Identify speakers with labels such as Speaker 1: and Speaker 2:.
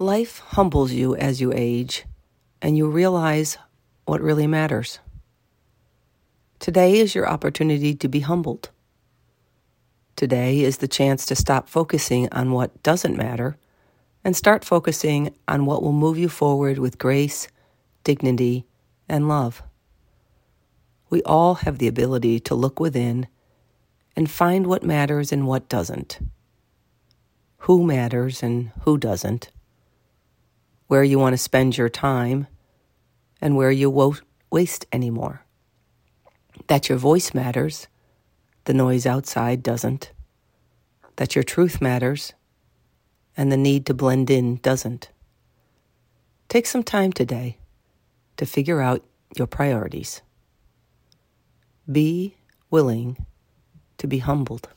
Speaker 1: Life humbles you as you age, and you realize what really matters. Today is your opportunity to be humbled. Today is the chance to stop focusing on what doesn't matter and start focusing on what will move you forward with grace, dignity, and love. We all have the ability to look within and find what matters and what doesn't, who matters and who doesn't, where you want to spend your time, and where you won't waste anymore. That your voice matters the noise outside doesn't, that your truth matters, and the need to blend in doesn't. Take some time today to figure out your priorities. Be willing to be humbled.